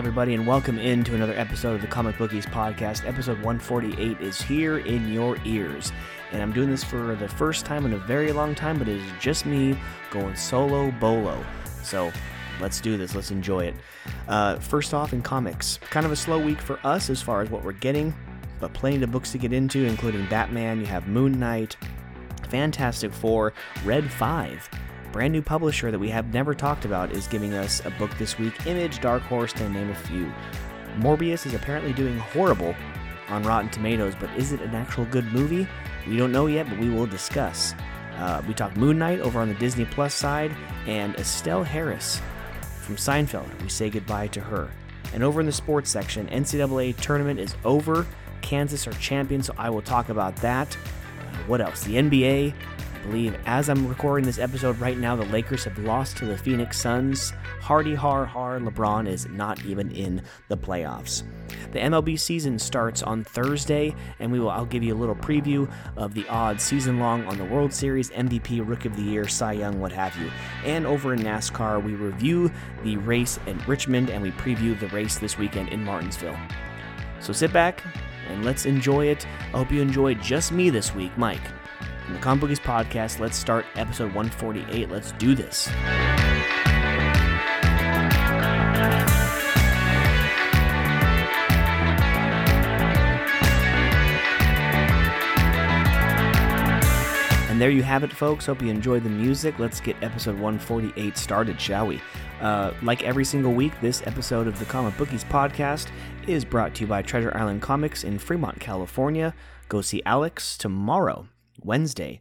everybody, and welcome into another episode of the Comic Bookies Podcast. Episode 148 is here in your ears, and I'm doing this for the first time in a very long time, but it is just me going solo bolo. So let's do this, let's enjoy it. Uh, first off, in comics, kind of a slow week for us as far as what we're getting, but plenty of books to get into, including Batman, you have Moon Knight, Fantastic Four, Red 5. Brand new publisher that we have never talked about is giving us a book this week Image, Dark Horse, to name a few. Morbius is apparently doing horrible on Rotten Tomatoes, but is it an actual good movie? We don't know yet, but we will discuss. Uh, we talk Moon Knight over on the Disney Plus side, and Estelle Harris from Seinfeld. We say goodbye to her. And over in the sports section, NCAA tournament is over. Kansas are champions, so I will talk about that. Uh, what else? The NBA believe as I'm recording this episode right now, the Lakers have lost to the Phoenix Suns. Hardy har har, LeBron is not even in the playoffs. The MLB season starts on Thursday, and we will I'll give you a little preview of the odds season long on the World Series, MVP, Rookie of the Year, Cy Young, what have you. And over in NASCAR, we review the race in Richmond and we preview the race this weekend in Martinsville. So sit back and let's enjoy it. I hope you enjoyed just me this week, Mike. From the Comic Bookies Podcast, let's start episode 148. Let's do this. And there you have it, folks. Hope you enjoyed the music. Let's get episode 148 started, shall we? Uh, like every single week, this episode of the Comic Bookies podcast is brought to you by Treasure Island Comics in Fremont, California. Go see Alex tomorrow, Wednesday,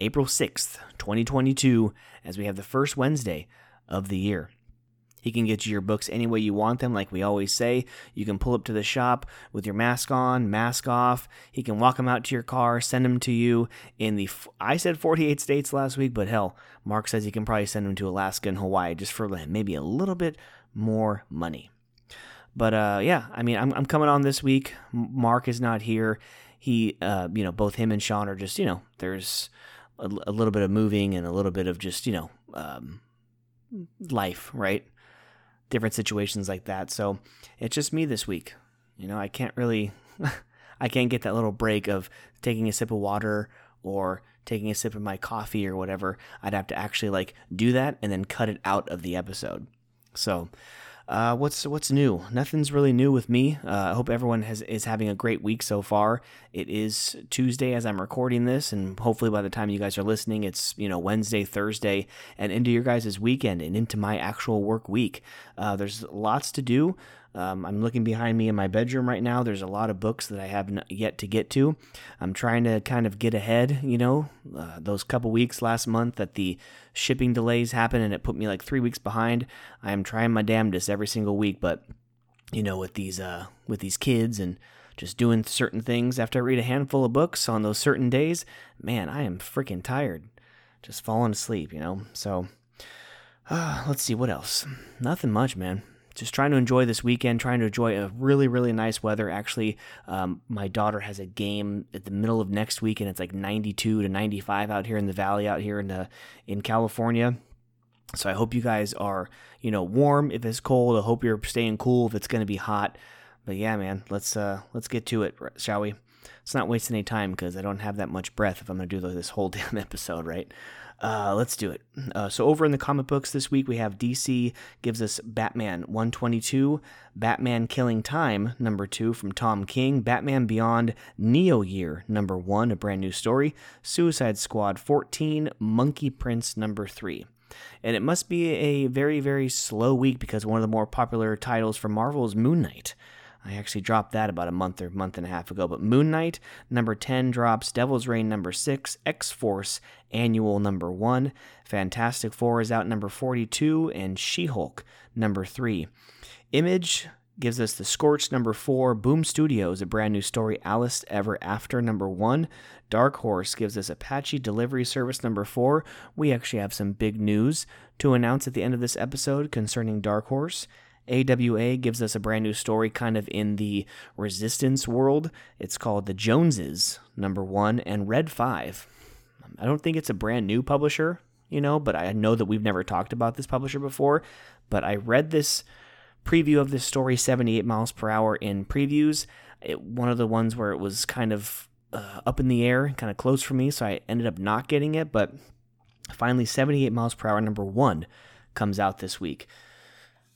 April 6th, 2022, as we have the first Wednesday of the year. He can get you your books any way you want them, like we always say. You can pull up to the shop with your mask on, mask off. He can walk them out to your car, send them to you in the. I said 48 states last week, but hell, Mark says he can probably send them to Alaska and Hawaii just for maybe a little bit more money. But uh, yeah, I mean, I'm, I'm coming on this week. Mark is not here. He, uh, you know, both him and Sean are just, you know, there's a, a little bit of moving and a little bit of just, you know, um, life, right? different situations like that. So it's just me this week. You know, I can't really, I can't get that little break of taking a sip of water or taking a sip of my coffee or whatever. I'd have to actually like do that and then cut it out of the episode. So, uh, what's what's new? Nothing's really new with me. Uh, I hope everyone has is having a great week so far. It is Tuesday as I'm recording this, and hopefully by the time you guys are listening, it's you know Wednesday, Thursday, and into your guys' weekend and into my actual work week. Uh, there's lots to do. Um, I'm looking behind me in my bedroom right now. There's a lot of books that I haven't yet to get to. I'm trying to kind of get ahead, you know, uh, those couple weeks last month that the shipping delays happened and it put me like three weeks behind. I am trying my damnedest every single week, but you know, with these uh, with these kids and just doing certain things after I read a handful of books on those certain days, man, I am freaking tired. Just falling asleep, you know. So, uh, let's see what else. Nothing much, man just trying to enjoy this weekend, trying to enjoy a really, really nice weather. Actually, um, my daughter has a game at the middle of next week, and it's like 92 to 95 out here in the valley, out here in the in California. So I hope you guys are, you know, warm if it's cold. I hope you're staying cool if it's going to be hot. But yeah, man, let's uh let's get to it, shall we? Let's not waste any time because I don't have that much breath if I'm going to do this whole damn episode, right? Uh, let's do it. Uh, so, over in the comic books this week, we have DC gives us Batman 122, Batman Killing Time, number two from Tom King, Batman Beyond Neo Year, number one, a brand new story, Suicide Squad 14, Monkey Prince, number three. And it must be a very, very slow week because one of the more popular titles from Marvel is Moon Knight. I actually dropped that about a month or month and a half ago. But Moon Knight, number 10 drops, Devil's Reign, number 6, X Force, Annual, number 1, Fantastic Four is out, number 42, and She Hulk, number 3. Image gives us The Scorch, number 4, Boom Studios, a brand new story, Alice Ever After, number 1. Dark Horse gives us Apache Delivery Service, number 4. We actually have some big news to announce at the end of this episode concerning Dark Horse. AWA gives us a brand new story kind of in the resistance world. It's called The Joneses, number one, and Red 5. I don't think it's a brand new publisher, you know, but I know that we've never talked about this publisher before. But I read this preview of this story, 78 miles per hour in previews. It, one of the ones where it was kind of uh, up in the air, kind of close for me, so I ended up not getting it. But finally, 78 miles per hour number one comes out this week.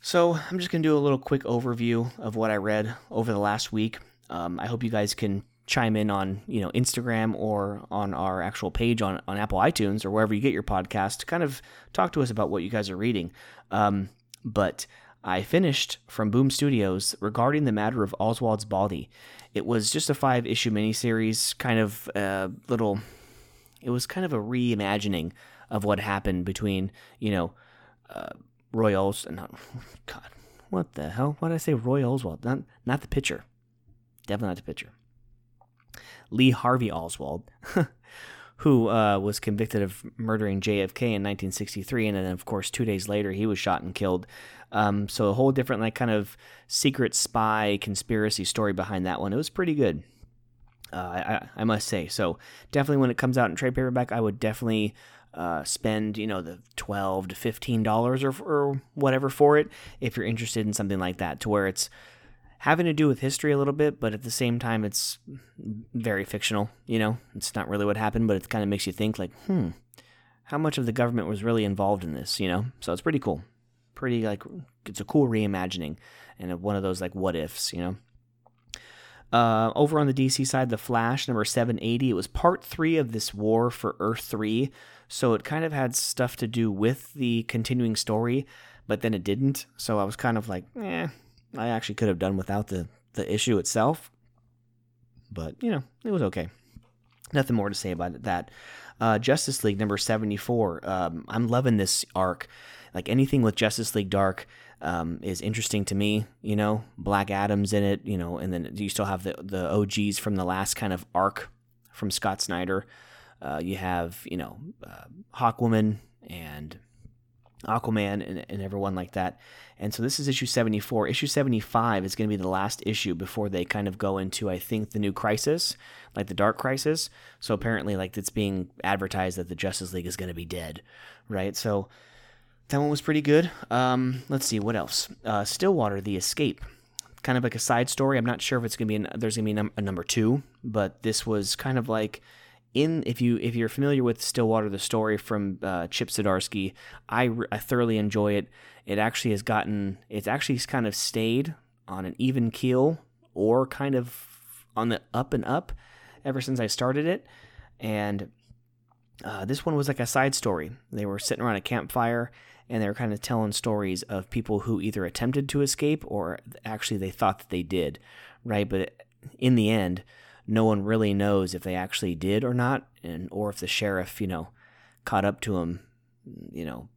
So I'm just going to do a little quick overview of what I read over the last week. Um, I hope you guys can chime in on you know Instagram or on our actual page on, on Apple iTunes or wherever you get your podcast to kind of talk to us about what you guys are reading. Um, but I finished from Boom Studios regarding the matter of Oswald's body. It was just a five issue miniseries, kind of a little. It was kind of a reimagining of what happened between you know uh, Roy Oswald. Not, God, what the hell? Why did I say Roy Oswald? Not not the pitcher. Definitely not the pitcher. Lee Harvey Oswald, who uh, was convicted of murdering JFK in 1963, and then of course two days later he was shot and killed. Um, so a whole different like kind of secret spy conspiracy story behind that one. It was pretty good. Uh, I, I must say. So definitely when it comes out in trade paperback, I would definitely uh, spend you know the twelve to fifteen dollars or, or whatever for it if you're interested in something like that, to where it's having to do with history a little bit, but at the same time, it's very fictional. You know, it's not really what happened, but it kind of makes you think, like, hmm, how much of the government was really involved in this? You know, so it's pretty cool. Pretty like it's a cool reimagining and one of those like what ifs. You know. Uh, over on the DC side, The Flash number 780, it was part three of this war for Earth 3. So it kind of had stuff to do with the continuing story, but then it didn't. So I was kind of like, eh, I actually could have done without the, the issue itself, but you know, it was okay. Nothing more to say about that. Uh, Justice League number 74. Um, I'm loving this arc. Like anything with Justice League Dark um, is interesting to me. You know, Black Adam's in it, you know, and then you still have the, the OGs from the last kind of arc from Scott Snyder. Uh, you have, you know, uh, Hawkwoman and Aquaman and, and everyone like that. And so this is issue 74. Issue 75 is going to be the last issue before they kind of go into, I think, the new crisis, like the Dark Crisis. So apparently, like it's being advertised that the Justice League is going to be dead, right? So that one was pretty good. Um, let's see what else. Uh, Stillwater, The Escape, kind of like a side story. I'm not sure if it's going to be an, there's going to be num- a number two, but this was kind of like in if you if you're familiar with Stillwater, the story from uh, Chip Zdarsky, I, I thoroughly enjoy it. It actually has gotten it's actually kind of stayed on an even keel or kind of on the up and up ever since I started it, and uh, this one was like a side story. They were sitting around a campfire and they were kind of telling stories of people who either attempted to escape or actually they thought that they did, right? But in the end no one really knows if they actually did or not, and or if the sheriff, you know, caught up to him, you know,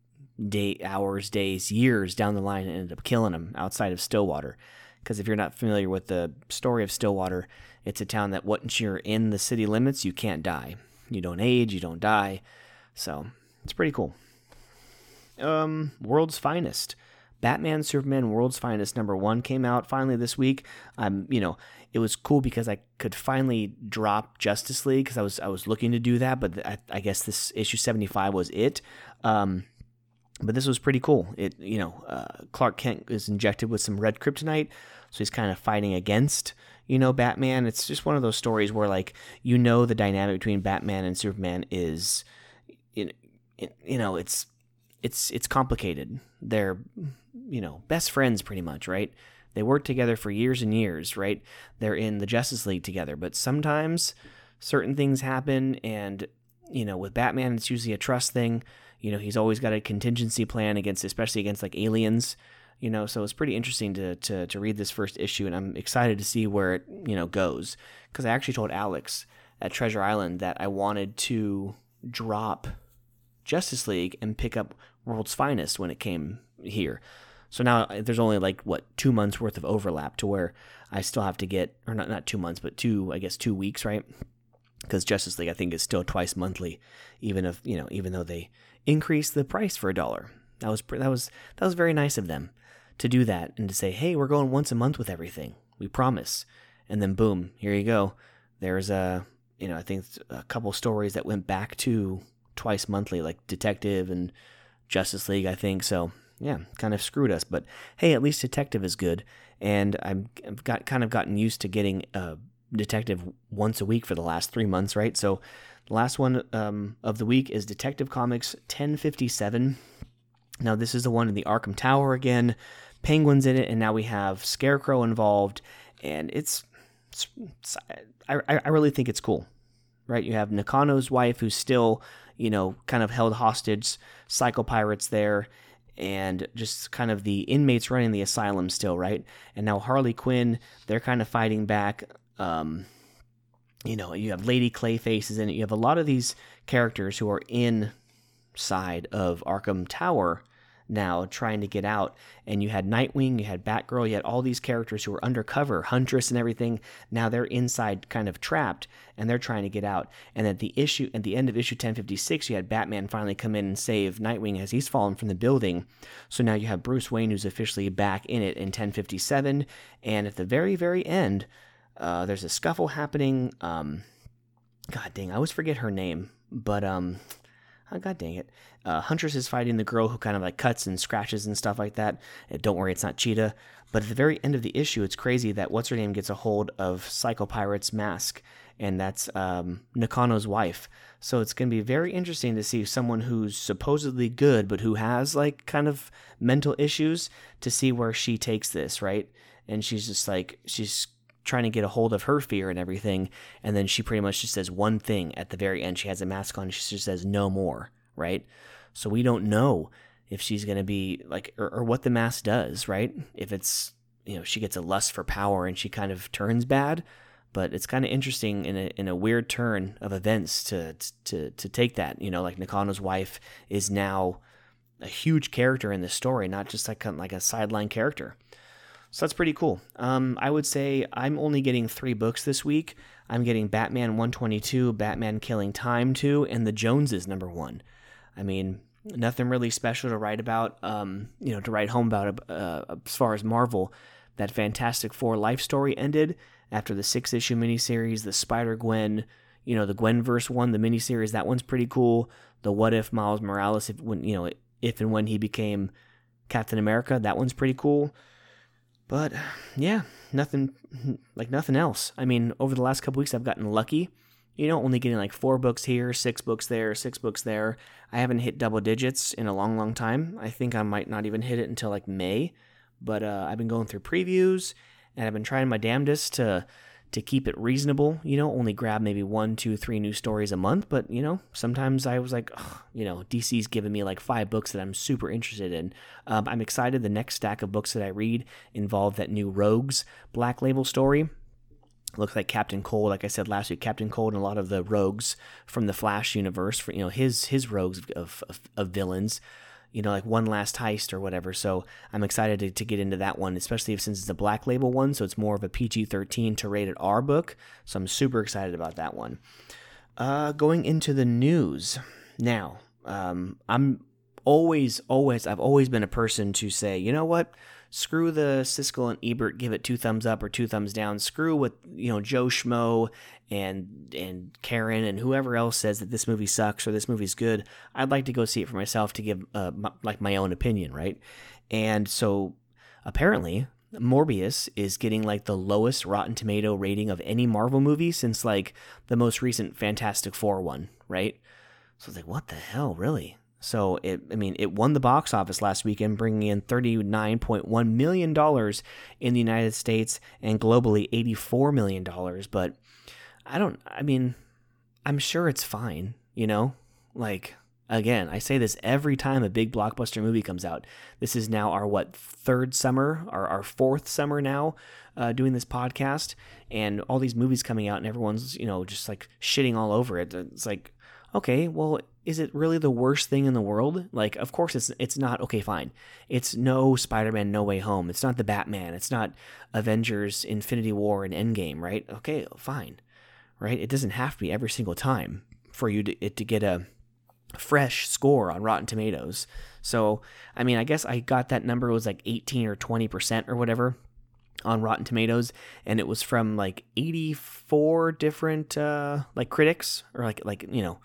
day, hours, days, years down the line and ended up killing him outside of Stillwater. Because if you're not familiar with the story of Stillwater, it's a town that once you're in the city limits, you can't die. You don't age, you don't die. So it's pretty cool. Um, World's Finest. Batman Superman World's Finest number one came out finally this week. I'm, you know, it was cool because I could finally drop Justice League because I was I was looking to do that, but I, I guess this issue seventy five was it. Um, but this was pretty cool. It you know uh, Clark Kent is injected with some red kryptonite, so he's kind of fighting against you know Batman. It's just one of those stories where like you know the dynamic between Batman and Superman is, you know it's it's it's complicated. They're you know best friends pretty much, right? They work together for years and years, right? They're in the Justice League together, but sometimes certain things happen and you know, with Batman it's usually a trust thing. You know, he's always got a contingency plan against especially against like aliens, you know, so it's pretty interesting to to to read this first issue and I'm excited to see where it, you know, goes cuz I actually told Alex at Treasure Island that I wanted to drop Justice League and pick up World's Finest when it came here. So now uh, there's only like what two months worth of overlap to where I still have to get, or not not two months, but two I guess two weeks, right? Because Justice League I think is still twice monthly, even if you know even though they increased the price for a dollar. That was that was that was very nice of them to do that and to say, hey, we're going once a month with everything. We promise. And then boom, here you go. There's a you know I think a couple stories that went back to twice monthly, like Detective and Justice League. I think so yeah, kind of screwed us. But hey, at least Detective is good, and I've got kind of gotten used to getting a Detective once a week for the last three months, right? So the last one um, of the week is Detective Comics 1057. Now this is the one in the Arkham Tower again. Penguin's in it, and now we have Scarecrow involved, and it's, it's, it's I, I really think it's cool, right? You have Nakano's wife, who's still, you know, kind of held hostage, psycho pirates there, and just kind of the inmates running the asylum still, right? And now Harley Quinn, they're kind of fighting back. Um, you know, you have Lady Clayface is in it. You have a lot of these characters who are inside of Arkham Tower now trying to get out. And you had Nightwing, you had Batgirl, you had all these characters who were undercover, Huntress and everything. Now they're inside kind of trapped and they're trying to get out. And at the issue at the end of issue 1056, you had Batman finally come in and save Nightwing as he's fallen from the building. So now you have Bruce Wayne who's officially back in it in 1057. And at the very, very end, uh, there's a scuffle happening. Um, God dang, I always forget her name, but um, oh, God dang it. Uh, Huntress is fighting the girl who kind of like cuts and scratches and stuff like that. And uh, don't worry, it's not Cheetah. But at the very end of the issue, it's crazy that what's her name gets a hold of Psycho Pirate's mask, and that's um, Nakano's wife. So it's going to be very interesting to see someone who's supposedly good, but who has like kind of mental issues, to see where she takes this, right? And she's just like she's trying to get a hold of her fear and everything. And then she pretty much just says one thing at the very end. She has a mask on. She just says no more, right? So we don't know if she's going to be like, or, or what the mask does, right? If it's, you know, she gets a lust for power and she kind of turns bad. But it's kind of interesting in a, in a weird turn of events to, to, to take that. You know, like Nakano's wife is now a huge character in this story, not just like, like a sideline character. So that's pretty cool. Um, I would say I'm only getting three books this week. I'm getting Batman 122, Batman Killing Time 2, and The Joneses number one. I mean, nothing really special to write about, um, you know, to write home about uh, as far as Marvel. That Fantastic Four life story ended after the six issue miniseries, the Spider Gwen, you know, the Gwenverse one, the miniseries. That one's pretty cool. The What If Miles Morales, if when you know, if and when he became Captain America, that one's pretty cool. But yeah, nothing like nothing else. I mean, over the last couple weeks, I've gotten lucky. You know, only getting like four books here, six books there, six books there. I haven't hit double digits in a long, long time. I think I might not even hit it until like May. But uh, I've been going through previews and I've been trying my damnedest to to keep it reasonable, you know, only grab maybe one, two, three new stories a month. But, you know, sometimes I was like, you know, DC's giving me like five books that I'm super interested in. Um, I'm excited. The next stack of books that I read involve that new Rogues Black Label story. Looks like Captain Cold, like I said last week, Captain Cold and a lot of the rogues from the Flash universe, for you know his his rogues of, of, of villains you know, like one last heist or whatever. So I'm excited to, to get into that one, especially since it's a black label one. So it's more of a PG 13 to rated R book. So I'm super excited about that one. Uh, going into the news. Now, um, I'm always, always, I've always been a person to say, you know what? Screw the Siskel and Ebert give it two thumbs up or two thumbs down. Screw what you know Joe Schmo and and Karen and whoever else says that this movie sucks or this movie's good. I'd like to go see it for myself to give uh, like my own opinion, right? And so apparently Morbius is getting like the lowest Rotten Tomato rating of any Marvel movie since like the most recent Fantastic Four one, right? So I was like, what the hell, really? So it, I mean, it won the box office last weekend, bringing in thirty-nine point one million dollars in the United States and globally eighty-four million dollars. But I don't. I mean, I'm sure it's fine. You know, like again, I say this every time a big blockbuster movie comes out. This is now our what third summer, our our fourth summer now, uh, doing this podcast, and all these movies coming out, and everyone's you know just like shitting all over it. It's like okay, well, is it really the worst thing in the world? Like, of course it's it's not. Okay, fine. It's no Spider-Man No Way Home. It's not the Batman. It's not Avengers Infinity War and Endgame, right? Okay, fine. Right? It doesn't have to be every single time for you to it to get a fresh score on Rotten Tomatoes. So, I mean, I guess I got that number was like 18 or 20% or whatever on Rotten Tomatoes, and it was from like 84 different uh, like critics or like like you know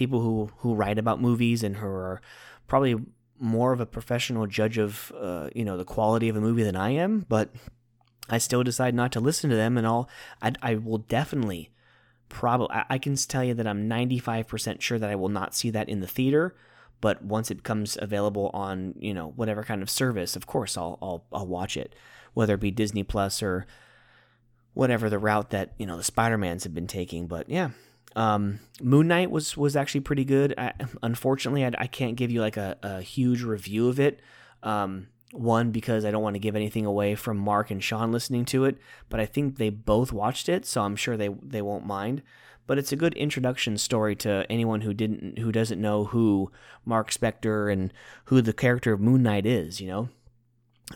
people who who write about movies and who are probably more of a professional judge of uh, you know the quality of a movie than I am, but I still decide not to listen to them, and I'll I, I will definitely probably I can tell you that I'm 95% sure that I will not see that in the theater, but once it comes available on you know whatever kind of service, of course I'll I'll I'll watch it, whether it be Disney Plus or whatever the route that you know the Spider Mans have been taking. But yeah, um, Moon Knight was was actually pretty good. I, unfortunately, I, I, can't give you like a, a huge review of it. Um, one because I don't want to give anything away from Mark and Sean listening to it, but I think they both watched it, so I'm sure they they won't mind. But it's a good introduction story to anyone who didn't who doesn't know who Mark Spector and who the character of Moon Knight is. You know,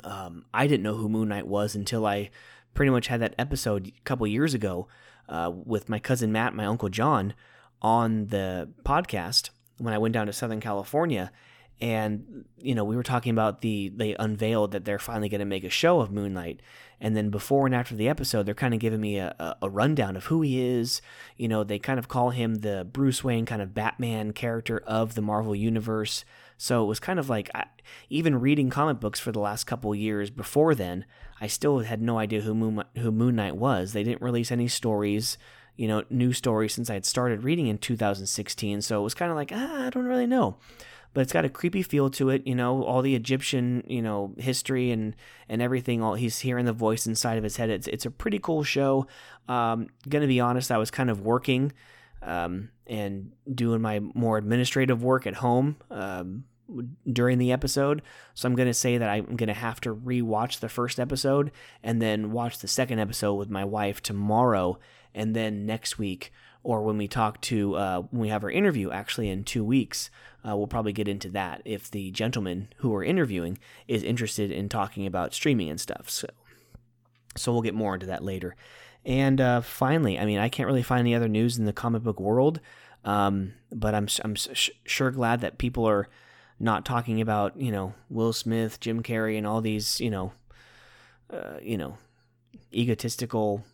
um, I didn't know who Moon Knight was until I pretty much had that episode a couple years ago uh, with my cousin Matt, my uncle John, on the podcast when I went down to Southern California. And you know we were talking about the they unveiled that they're finally going to make a show of Moon Knight, and then before and after the episode they're kind of giving me a, a, rundown of who he is. You know they kind of call him the bruce wayne kind of batman character of the marvel universe so it was kind of like I, even reading comic books for the last couple years before then i still had no idea who moon, who moon knight was they didn't release any stories you know new stories since i had started reading in 2016 so it was kind of like ah, i don't really know but it's got a creepy feel to it. You know, all the Egyptian, you know, history and and everything. All he's hearing the voice inside of his head. It's it's a pretty cool show. Um, gonna be honest, I was kind of working um, and doing my more administrative work at home. Um, during the episode. So I'm going to say that I'm going to have to rewatch the first episode and then watch the second episode with my wife tomorrow. And then next week, or when we talk to, uh, when we have our interview actually in two weeks, uh, we'll probably get into that if the gentleman who we're interviewing is interested in talking about streaming and stuff. So, so we'll get more into that later. And uh, finally, I mean, I can't really find any other news in the comic book world, um, but I'm I'm sh- sure glad that people are not talking about you know Will Smith, Jim Carrey, and all these you know, uh, you know, egotistical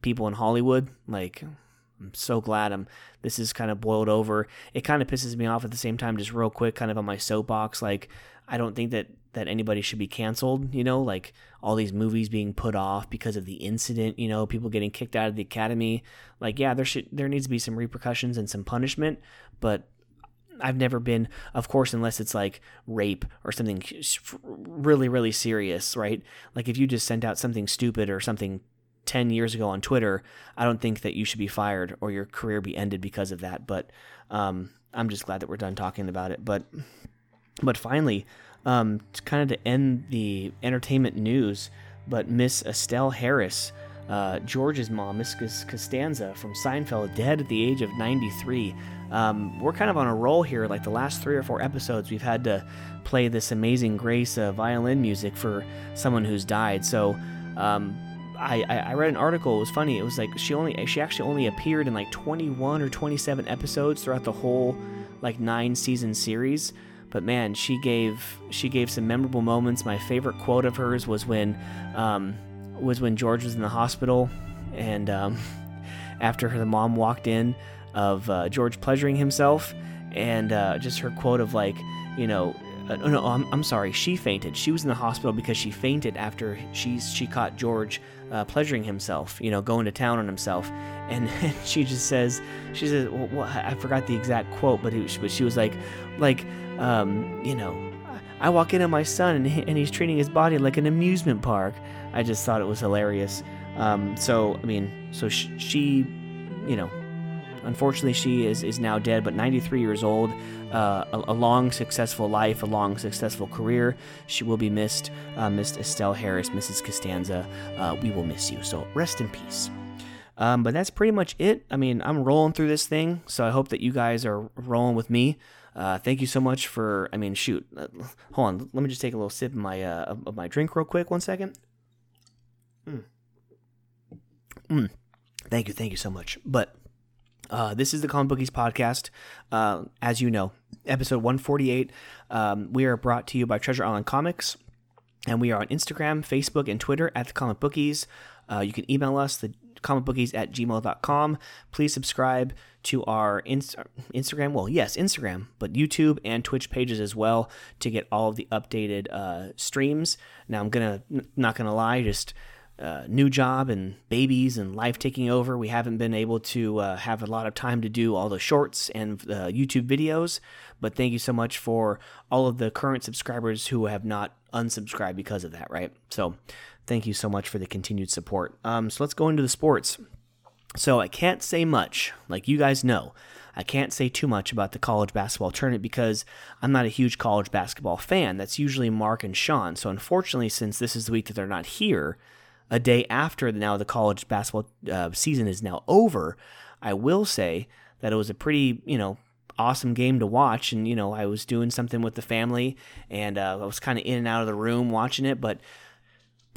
people in Hollywood. Like I'm so glad I'm this is kind of boiled over. It kind of pisses me off at the same time, just real quick, kind of on my soapbox. Like I don't think that that anybody should be canceled. You know, like all these movies being put off because of the incident. You know, people getting kicked out of the academy. Like yeah, there should there needs to be some repercussions and some punishment, but. I've never been, of course, unless it's like rape or something really, really serious, right? Like if you just sent out something stupid or something 10 years ago on Twitter, I don't think that you should be fired or your career be ended because of that. But um, I'm just glad that we're done talking about it. But but finally, um, kind of to end the entertainment news, but Miss Estelle Harris, uh, George's mom, Miss Costanza from Seinfeld, dead at the age of 93. Um, we're kind of on a roll here. Like the last three or four episodes, we've had to play this amazing grace uh, violin music for someone who's died. So um, I, I read an article. It was funny. It was like she only she actually only appeared in like 21 or 27 episodes throughout the whole like nine season series. But man, she gave she gave some memorable moments. My favorite quote of hers was when um, was when George was in the hospital, and um, after her the mom walked in of uh, George pleasuring himself, and uh, just her quote of like, you know, uh, no, I'm, I'm sorry. She fainted. She was in the hospital because she fainted after she she caught George uh, pleasuring himself. You know, going to town on himself. And, and she just says, she says, well, well, I forgot the exact quote, but, was, but she was like, like, um, you know, I walk in on my son and, he, and he's treating his body like an amusement park. I just thought it was hilarious. Um, so I mean, so sh- she, you know, Unfortunately, she is, is now dead, but 93 years old. Uh, a, a, long, successful life, a long, successful career. She will be missed. Uh, Miss Estelle Harris, Mrs. Costanza, uh, we will miss you. So rest in peace. Um, but that's pretty much it. I mean, I'm rolling through this thing, so I hope that you guys are rolling with me. Uh, thank you so much for. I mean, shoot. Uh, hold on. Let me just take a little sip of my uh, of my drink real quick. One second. Mm. Mm. Thank you. Thank you so much. But uh, this is the Comic Bookies podcast. Uh, as you know, episode 148. Um, we are brought to you by Treasure Island Comics, and we are on Instagram, Facebook, and Twitter at the Comic Bookies. Uh, you can email us, the comicbookies at gmail.com. Please subscribe to our Inst- Instagram. Well, yes, Instagram, but YouTube and Twitch pages as well to get all of the updated uh, streams. Now, I'm gonna not gonna lie, just uh, new job and babies and life taking over, we haven't been able to uh, have a lot of time to do all the shorts and uh, YouTube videos. But thank you so much for all of the current subscribers who have not unsubscribed because of that, right? So thank you so much for the continued support. Um, so let's go into the sports. So I can't say much, like you guys know. I can't say too much about the college basketball tournament because I'm not a huge college basketball fan. That's usually Mark and Sean. So unfortunately, since this is the week that they're not here, a day after now the college basketball uh, season is now over, I will say that it was a pretty, you know, awesome game to watch. And, you know, I was doing something with the family and uh, I was kind of in and out of the room watching it, but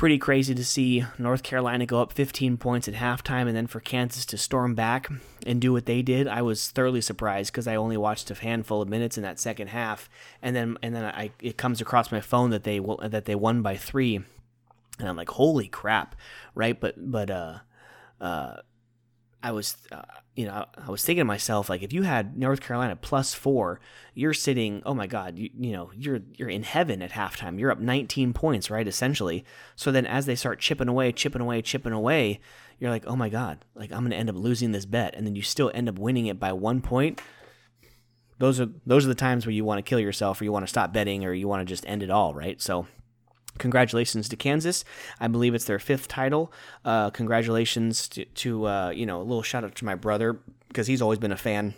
pretty crazy to see North Carolina go up 15 points at halftime and then for Kansas to storm back and do what they did. I was thoroughly surprised because I only watched a handful of minutes in that second half, and then and then I it comes across my phone that they that they won by three, and I'm like, holy crap, right? But but uh, uh, I was uh, you know I was thinking to myself like, if you had North Carolina plus four, you're sitting, oh my God, you, you know you're you're in heaven at halftime. You're up 19 points, right? Essentially. So then as they start chipping away, chipping away, chipping away, you're like, oh my God, like I'm gonna end up losing this bet, and then you still end up winning it by one point those are those are the times where you want to kill yourself or you want to stop betting or you want to just end it all right so Congratulations to Kansas. I believe it's their fifth title. Uh, congratulations to, to uh, you know, a little shout out to my brother because he's always been a fan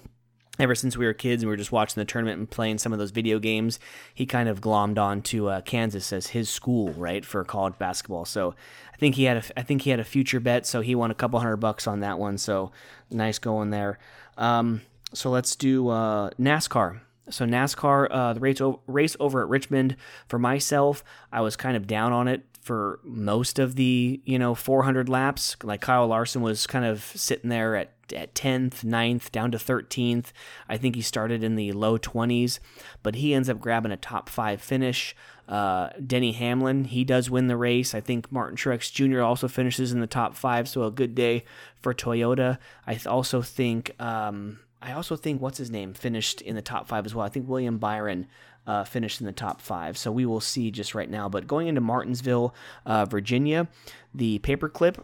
ever since we were kids and we were just watching the tournament and playing some of those video games, he kind of glommed on to uh, Kansas as his school, right, for college basketball. So I think he had a, I think he had a future bet, so he won a couple hundred bucks on that one. So nice going there. Um, so let's do uh, NASCAR. So NASCAR, uh, the race, race over at Richmond. For myself, I was kind of down on it for most of the you know 400 laps. Like Kyle Larson was kind of sitting there at at 10th, 9th, down to 13th. I think he started in the low 20s, but he ends up grabbing a top five finish. Uh, Denny Hamlin, he does win the race. I think Martin Truex Jr. also finishes in the top five, so a good day for Toyota. I also think um, I also think what's his name finished in the top five as well. I think William Byron uh, finished in the top five. So we will see just right now. But going into Martinsville, uh, Virginia, the paperclip.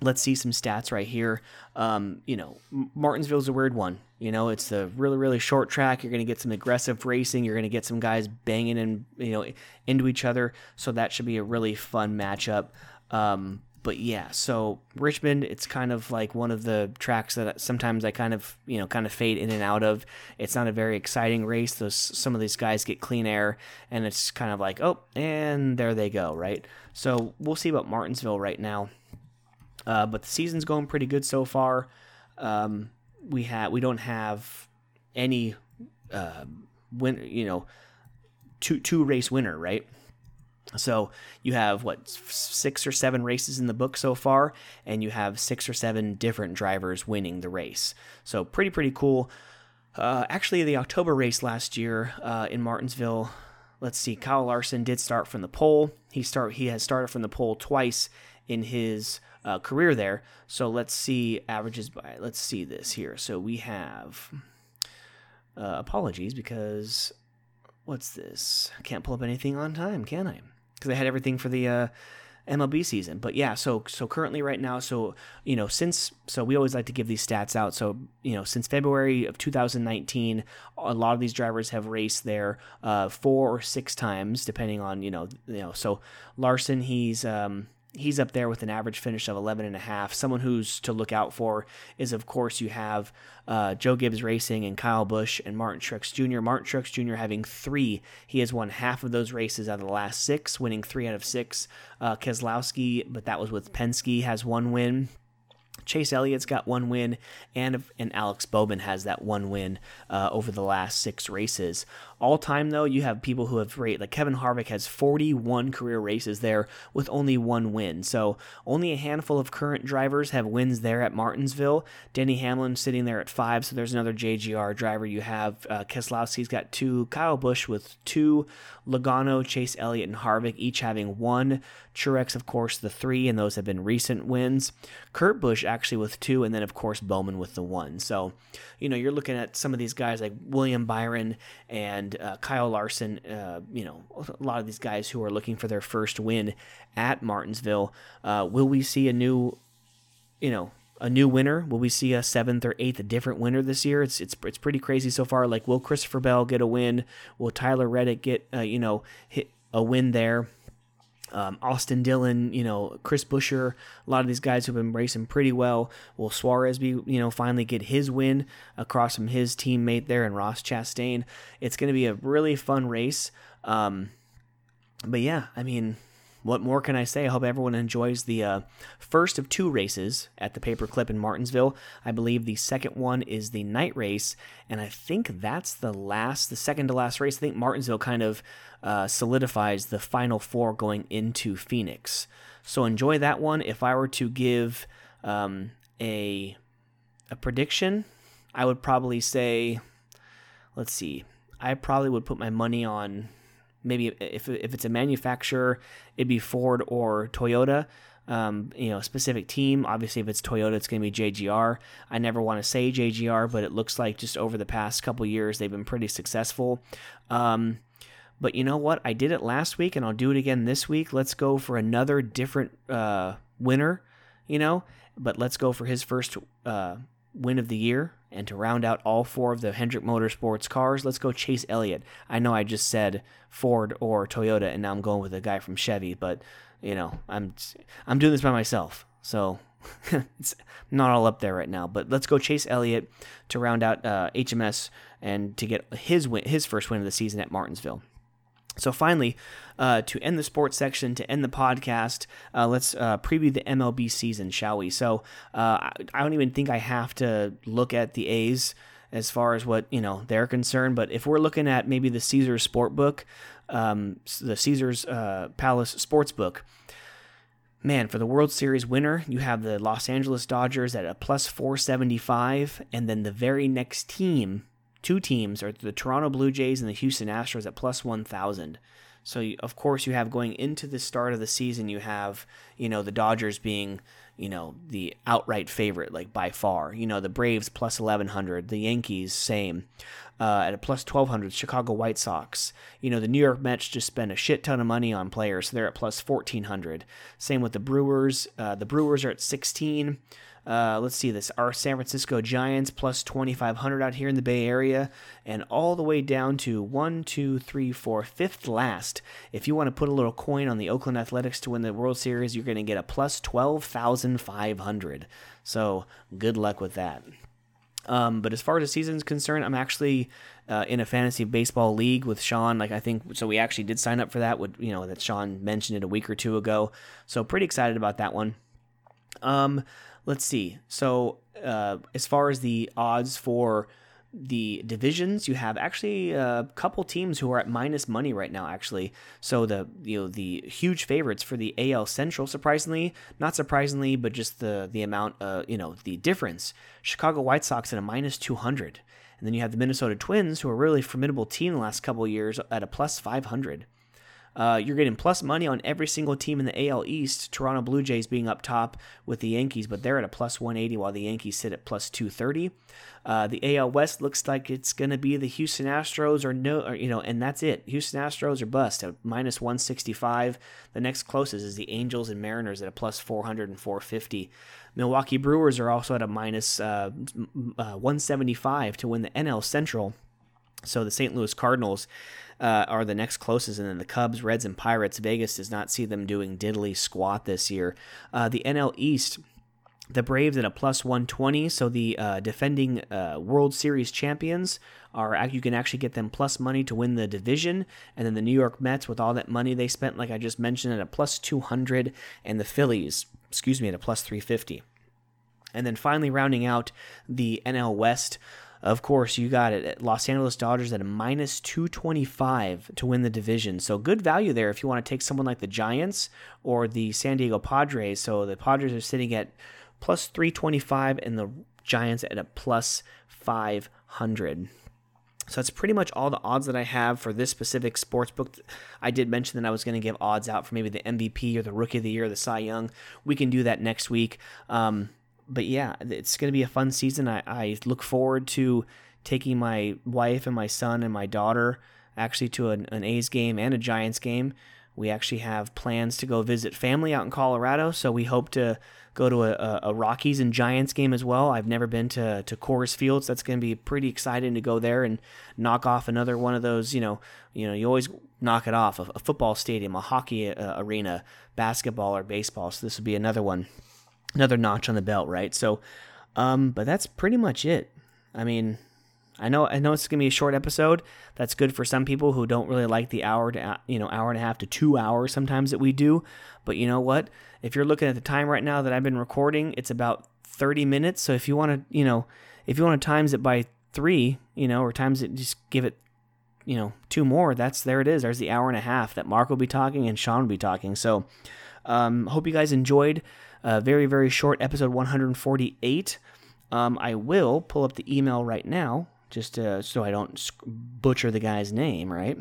Let's see some stats right here. Um, you know, Martinsville's a weird one. You know, it's a really, really short track. You're going to get some aggressive racing. You're going to get some guys banging and you know into each other. So that should be a really fun matchup. Um, but yeah, so Richmond, it's kind of like one of the tracks that sometimes I kind of, you know, kind of fade in and out of. It's not a very exciting race. Those some of these guys get clean air, and it's kind of like, oh, and there they go, right? So we'll see about Martinsville right now. Uh, but the season's going pretty good so far. Um, we have we don't have any uh, win, you know, two two race winner, right? So you have what six or seven races in the book so far, and you have six or seven different drivers winning the race. So pretty pretty cool. Uh, actually, the October race last year uh, in Martinsville. Let's see, Kyle Larson did start from the pole. He start he has started from the pole twice in his uh, career there. So let's see averages by. Let's see this here. So we have. Uh, apologies because what's this? I can't pull up anything on time, can I? Because I had everything for the uh, MLB season. But yeah, so so currently right now, so you know since so we always like to give these stats out. So you know since February of 2019, a lot of these drivers have raced there uh, four or six times, depending on you know you know. So Larson, he's um, he's up there with an average finish of 11 and a half. Someone who's to look out for is, of course, you have uh, Joe Gibbs Racing and Kyle Busch and Martin Truex Jr. Martin Truex Jr. having three. He has won half of those races out of the last six, winning three out of six. Uh, Keselowski, but that was with Penske, has one win. Chase Elliott's got one win, and and Alex Bowman has that one win uh, over the last six races. All time, though, you have people who have rate like Kevin Harvick has 41 career races there with only one win. So only a handful of current drivers have wins there at Martinsville. Denny Hamlin sitting there at five, so there's another JGR driver. You have uh, Keselowski's got two, Kyle Busch with two, Logano, Chase Elliott, and Harvick each having one. Truex, of course, the three, and those have been recent wins. Kurt Busch actually with two, and then of course Bowman with the one. So, you know, you're looking at some of these guys like William Byron and uh, Kyle Larson. Uh, you know, a lot of these guys who are looking for their first win at Martinsville. Uh, will we see a new, you know, a new winner? Will we see a seventh or eighth, a different winner this year? It's it's it's pretty crazy so far. Like, will Christopher Bell get a win? Will Tyler Reddick get uh, you know hit a win there? Um, Austin Dillon, you know, Chris Buescher, a lot of these guys who've been racing pretty well. Will Suarez be, you know, finally get his win across from his teammate there and Ross Chastain? It's going to be a really fun race. Um, but yeah, I mean, what more can I say? I hope everyone enjoys the uh, first of two races at the Paperclip in Martinsville. I believe the second one is the night race, and I think that's the last, the second to last race. I think Martinsville kind of uh, solidifies the final four going into Phoenix. So enjoy that one. If I were to give um, a a prediction, I would probably say, let's see, I probably would put my money on maybe if, if it's a manufacturer, it'd be Ford or Toyota. Um, you know, specific team. Obviously, if it's Toyota, it's going to be JGR. I never want to say JGR, but it looks like just over the past couple years, they've been pretty successful. Um, but you know what? I did it last week, and I'll do it again this week. Let's go for another different uh, winner. You know, but let's go for his first uh, win of the year. And to round out all four of the Hendrick Motorsports cars, let's go Chase Elliott. I know I just said Ford or Toyota, and now I'm going with a guy from Chevy, but you know I'm I'm doing this by myself, so it's not all up there right now. But let's go Chase Elliott to round out uh, HMS and to get his win, his first win of the season at Martinsville. So finally, uh, to end the sports section, to end the podcast, uh, let's uh, preview the MLB season, shall we? So uh, I don't even think I have to look at the A's as far as what you know they're concerned. But if we're looking at maybe the Caesars Sportbook, um, the Caesars uh, Palace Sportsbook. Man, for the World Series winner, you have the Los Angeles Dodgers at a plus 475, and then the very next team two teams are the Toronto Blue Jays and the Houston Astros at plus 1,000. So, you, of course, you have going into the start of the season, you have, you know, the Dodgers being, you know, the outright favorite, like by far. You know, the Braves plus 1,100, the Yankees, same. Uh, at a plus 1200 chicago white sox you know the new york mets just spent a shit ton of money on players so they're at plus 1400 same with the brewers uh, the brewers are at 16 uh, let's see this. Our San Francisco Giants plus 2,500 out here in the Bay Area, and all the way down to one, two, three, four, fifth last. If you want to put a little coin on the Oakland Athletics to win the World Series, you're going to get a plus 12,500. So good luck with that. Um, but as far as the season's concerned, I'm actually uh, in a fantasy baseball league with Sean. Like I think so, we actually did sign up for that. Would you know that Sean mentioned it a week or two ago? So pretty excited about that one. Um, let's see. So, uh, as far as the odds for the divisions, you have actually a couple teams who are at minus money right now. Actually, so the you know the huge favorites for the AL Central, surprisingly, not surprisingly, but just the the amount, uh, you know, the difference. Chicago White Sox at a minus two hundred, and then you have the Minnesota Twins, who are a really formidable team the last couple years, at a plus five hundred. Uh, you're getting plus money on every single team in the AL East. Toronto Blue Jays being up top with the Yankees, but they're at a plus 180 while the Yankees sit at plus 230. Uh, the AL West looks like it's going to be the Houston Astros or no, or, you know, and that's it. Houston Astros are bust at minus 165. The next closest is the Angels and Mariners at a plus 400 and 450. Milwaukee Brewers are also at a minus, uh, uh 175 to win the NL Central. So the St. Louis Cardinals uh, are the next closest, and then the Cubs, Reds, and Pirates. Vegas does not see them doing diddly squat this year. Uh, the NL East. The Braves at a plus 120, so the uh, defending uh, World Series champions are you can actually get them plus money to win the division, and then the New York Mets with all that money they spent, like I just mentioned, at a plus 200, and the Phillies, excuse me, at a plus 350. And then finally rounding out the NL West, of course, you got it. Los Angeles Dodgers at a minus 225 to win the division. So good value there if you want to take someone like the Giants or the San Diego Padres. So the Padres are sitting at plus 325 and the Giants at a plus 500. So that's pretty much all the odds that I have for this specific sports book. I did mention that I was going to give odds out for maybe the MVP or the Rookie of the Year, the Cy Young. We can do that next week. Um, but yeah, it's going to be a fun season. I, I, look forward to taking my wife and my son and my daughter actually to an, an A's game and a Giants game. We actually have plans to go visit family out in Colorado, so we hope to go to a, a Rockies and Giants game as well. I've never been to to Coors Field, so that's going to be pretty exciting to go there and knock off another one of those. You know, you know, you always knock it off a, a football stadium, a hockey uh, arena, basketball or baseball. So this would be another one another notch on the belt, right? So, um, but that's pretty much it. I mean, I know I know it's gonna be a short episode. That's good for some people who don't really like the hour to you know hour and a half to two hours sometimes that we do. But you know what? If you're looking at the time right now that I've been recording, it's about 30 minutes. So if you want to, you know, if you want to times it by three, you know, or times it, just give it, you know, two more. That's there it is. There's the hour and a half that Mark will be talking and Sean will be talking. So, um, hope you guys enjoyed a very, very short episode 148. Um, I will pull up the email right now, just uh, so I don't butcher the guy's name, right?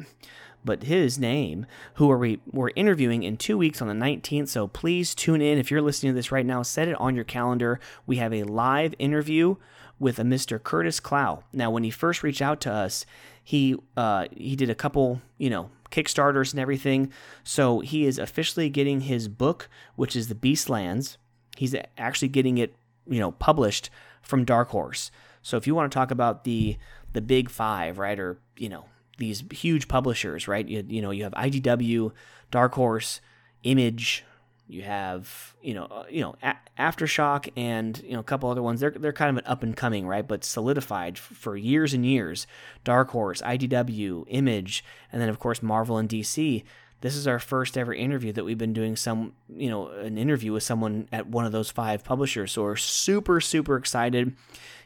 But his name, who are we? We're interviewing in two weeks on the 19th. So please tune in if you're listening to this right now. Set it on your calendar. We have a live interview with a Mr. Curtis Clow. Now, when he first reached out to us, he uh, he did a couple, you know, Kickstarters and everything. So he is officially getting his book, which is The Beastlands. He's actually getting it, you know, published from Dark Horse. So if you want to talk about the the big five, right, or you know these huge publishers, right? You, you know you have IDW, Dark Horse, Image, you have you know uh, you know a- aftershock and you know a couple other ones. They're they're kind of an up and coming right? But solidified f- for years and years. Dark horse idw image and then of course marvel and dc this is our first ever interview that we've been doing some you know an interview with someone at one of those five publishers. So we're super super excited.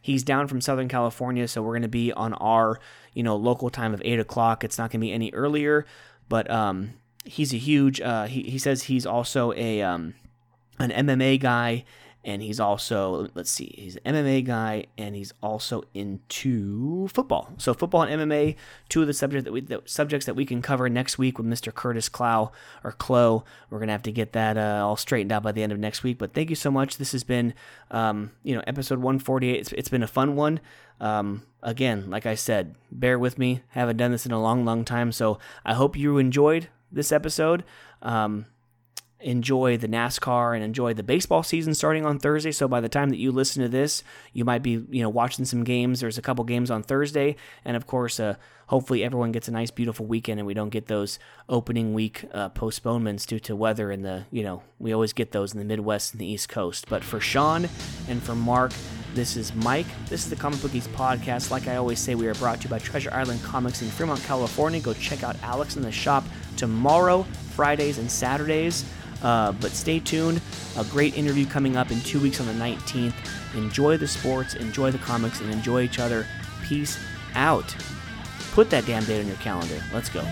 He's down from southern california so we're going to be on our you know local time of 8 o'clock. It's not going to be any earlier but um he's a huge. Uh, he he says he's also a um, an MMA guy, and he's also let's see, he's an MMA guy, and he's also into football. So football and MMA, two of the subjects that we the subjects that we can cover next week with Mr. Curtis Clow or Clo. We're gonna have to get that uh, all straightened out by the end of next week. But thank you so much. This has been um, you know episode 148. It's, it's been a fun one. Um, again, like I said, bear with me. Haven't done this in a long, long time, so I hope you enjoyed this episode. Um, enjoy the NASCAR and enjoy the baseball season starting on Thursday. So by the time that you listen to this, you might be you know watching some games. There's a couple games on Thursday, and of course, uh, hopefully everyone gets a nice, beautiful weekend, and we don't get those opening week uh, postponements due to weather. And the you know we always get those in the Midwest and the East Coast. But for Sean and for Mark. This is Mike. This is the Comic Bookies podcast. Like I always say, we are brought to you by Treasure Island Comics in Fremont, California. Go check out Alex in the shop tomorrow, Fridays, and Saturdays. Uh, but stay tuned. A great interview coming up in two weeks on the 19th. Enjoy the sports, enjoy the comics, and enjoy each other. Peace out. Put that damn date on your calendar. Let's go.